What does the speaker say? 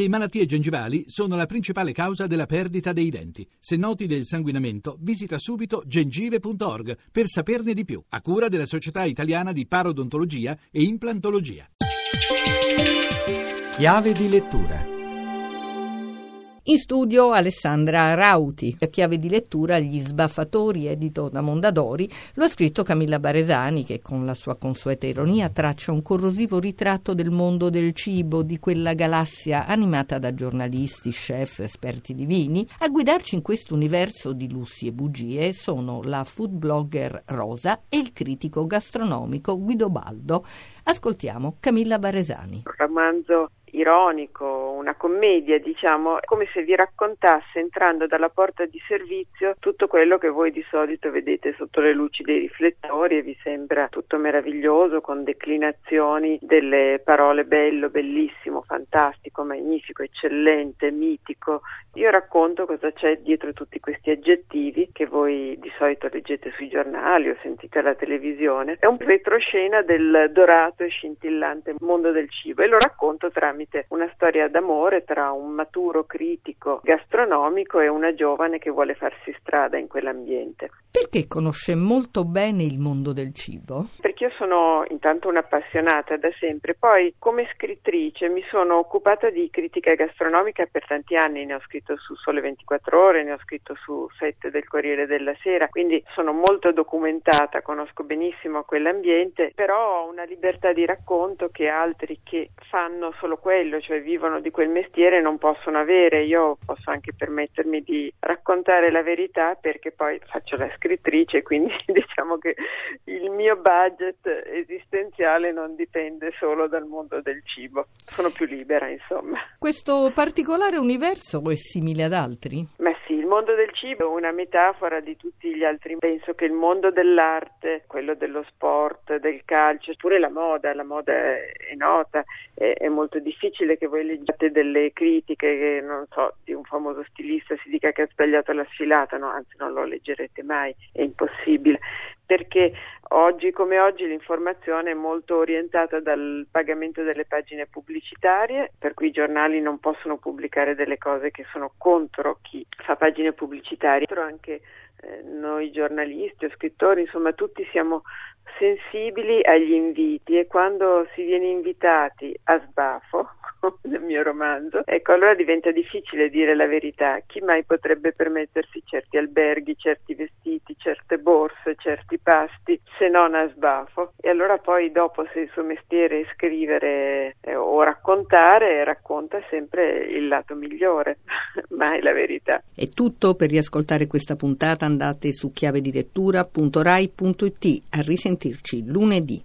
Le malattie gengivali sono la principale causa della perdita dei denti. Se noti del sanguinamento, visita subito gengive.org per saperne di più, a cura della Società Italiana di Parodontologia e Implantologia. Chiave di lettura in studio Alessandra Rauti, a chiave di lettura Gli sbaffatori, edito da Mondadori, lo ha scritto Camilla Baresani che con la sua consueta ironia traccia un corrosivo ritratto del mondo del cibo, di quella galassia animata da giornalisti, chef, esperti di vini. A guidarci in questo universo di lussi e bugie sono la food blogger Rosa e il critico gastronomico Guido Baldo. Ascoltiamo Camilla Baresani. Romanzo ironico, una commedia, diciamo, come se vi raccontasse entrando dalla porta di servizio tutto quello che voi di solito vedete sotto le luci dei riflettori e vi sembra tutto meraviglioso con declinazioni delle parole bello, bellissimo, fantastico, magnifico, eccellente, mitico. Io racconto cosa c'è dietro tutti questi aggettivi che voi di solito leggete sui giornali o sentite alla televisione. È un retroscena del dorato e scintillante mondo del cibo e lo racconto tramite tramite una storia d'amore tra un maturo critico gastronomico e una giovane che vuole farsi strada in quell'ambiente. Perché conosce molto bene il mondo del cibo? Perché io sono intanto un'appassionata da sempre, poi come scrittrice mi sono occupata di critica gastronomica per tanti anni, ne ho scritto su Sole 24 ore, ne ho scritto su Sette del Corriere della Sera, quindi sono molto documentata, conosco benissimo quell'ambiente, però ho una libertà di racconto che altri che fanno solo quello, cioè vivono di quel mestiere non possono avere. Io posso anche permettermi di raccontare la verità perché poi faccio la scrittrice, quindi diciamo che il mio budget esistenziale non dipende solo dal mondo del cibo. Sono più libera, insomma. Questo particolare universo è simile ad altri? Ma mondo del cibo è una metafora di tutti gli altri. Penso che il mondo dell'arte, quello dello sport, del calcio, pure la moda, la moda è nota, è, è molto difficile che voi leggiate delle critiche che, non so, di un famoso stilista si dica che ha sbagliato la sfilata, no, anzi non lo leggerete mai, è impossibile perché oggi come oggi l'informazione è molto orientata dal pagamento delle pagine pubblicitarie, per cui i giornali non possono pubblicare delle cose che sono contro chi fa pagine pubblicitarie, però anche eh, noi giornalisti o scrittori, insomma tutti siamo sensibili agli inviti e quando si viene invitati a sbafo, nel mio romanzo, ecco allora diventa difficile dire la verità. Chi mai potrebbe permettersi certi alberghi, certi vestiti, certe borse, certi pasti, se non a sbafo? E allora poi dopo se il suo mestiere è scrivere eh, o raccontare, racconta sempre il lato migliore, mai la verità. È tutto per riascoltare questa puntata andate su chiavedilettura.rai.it a risentirci lunedì.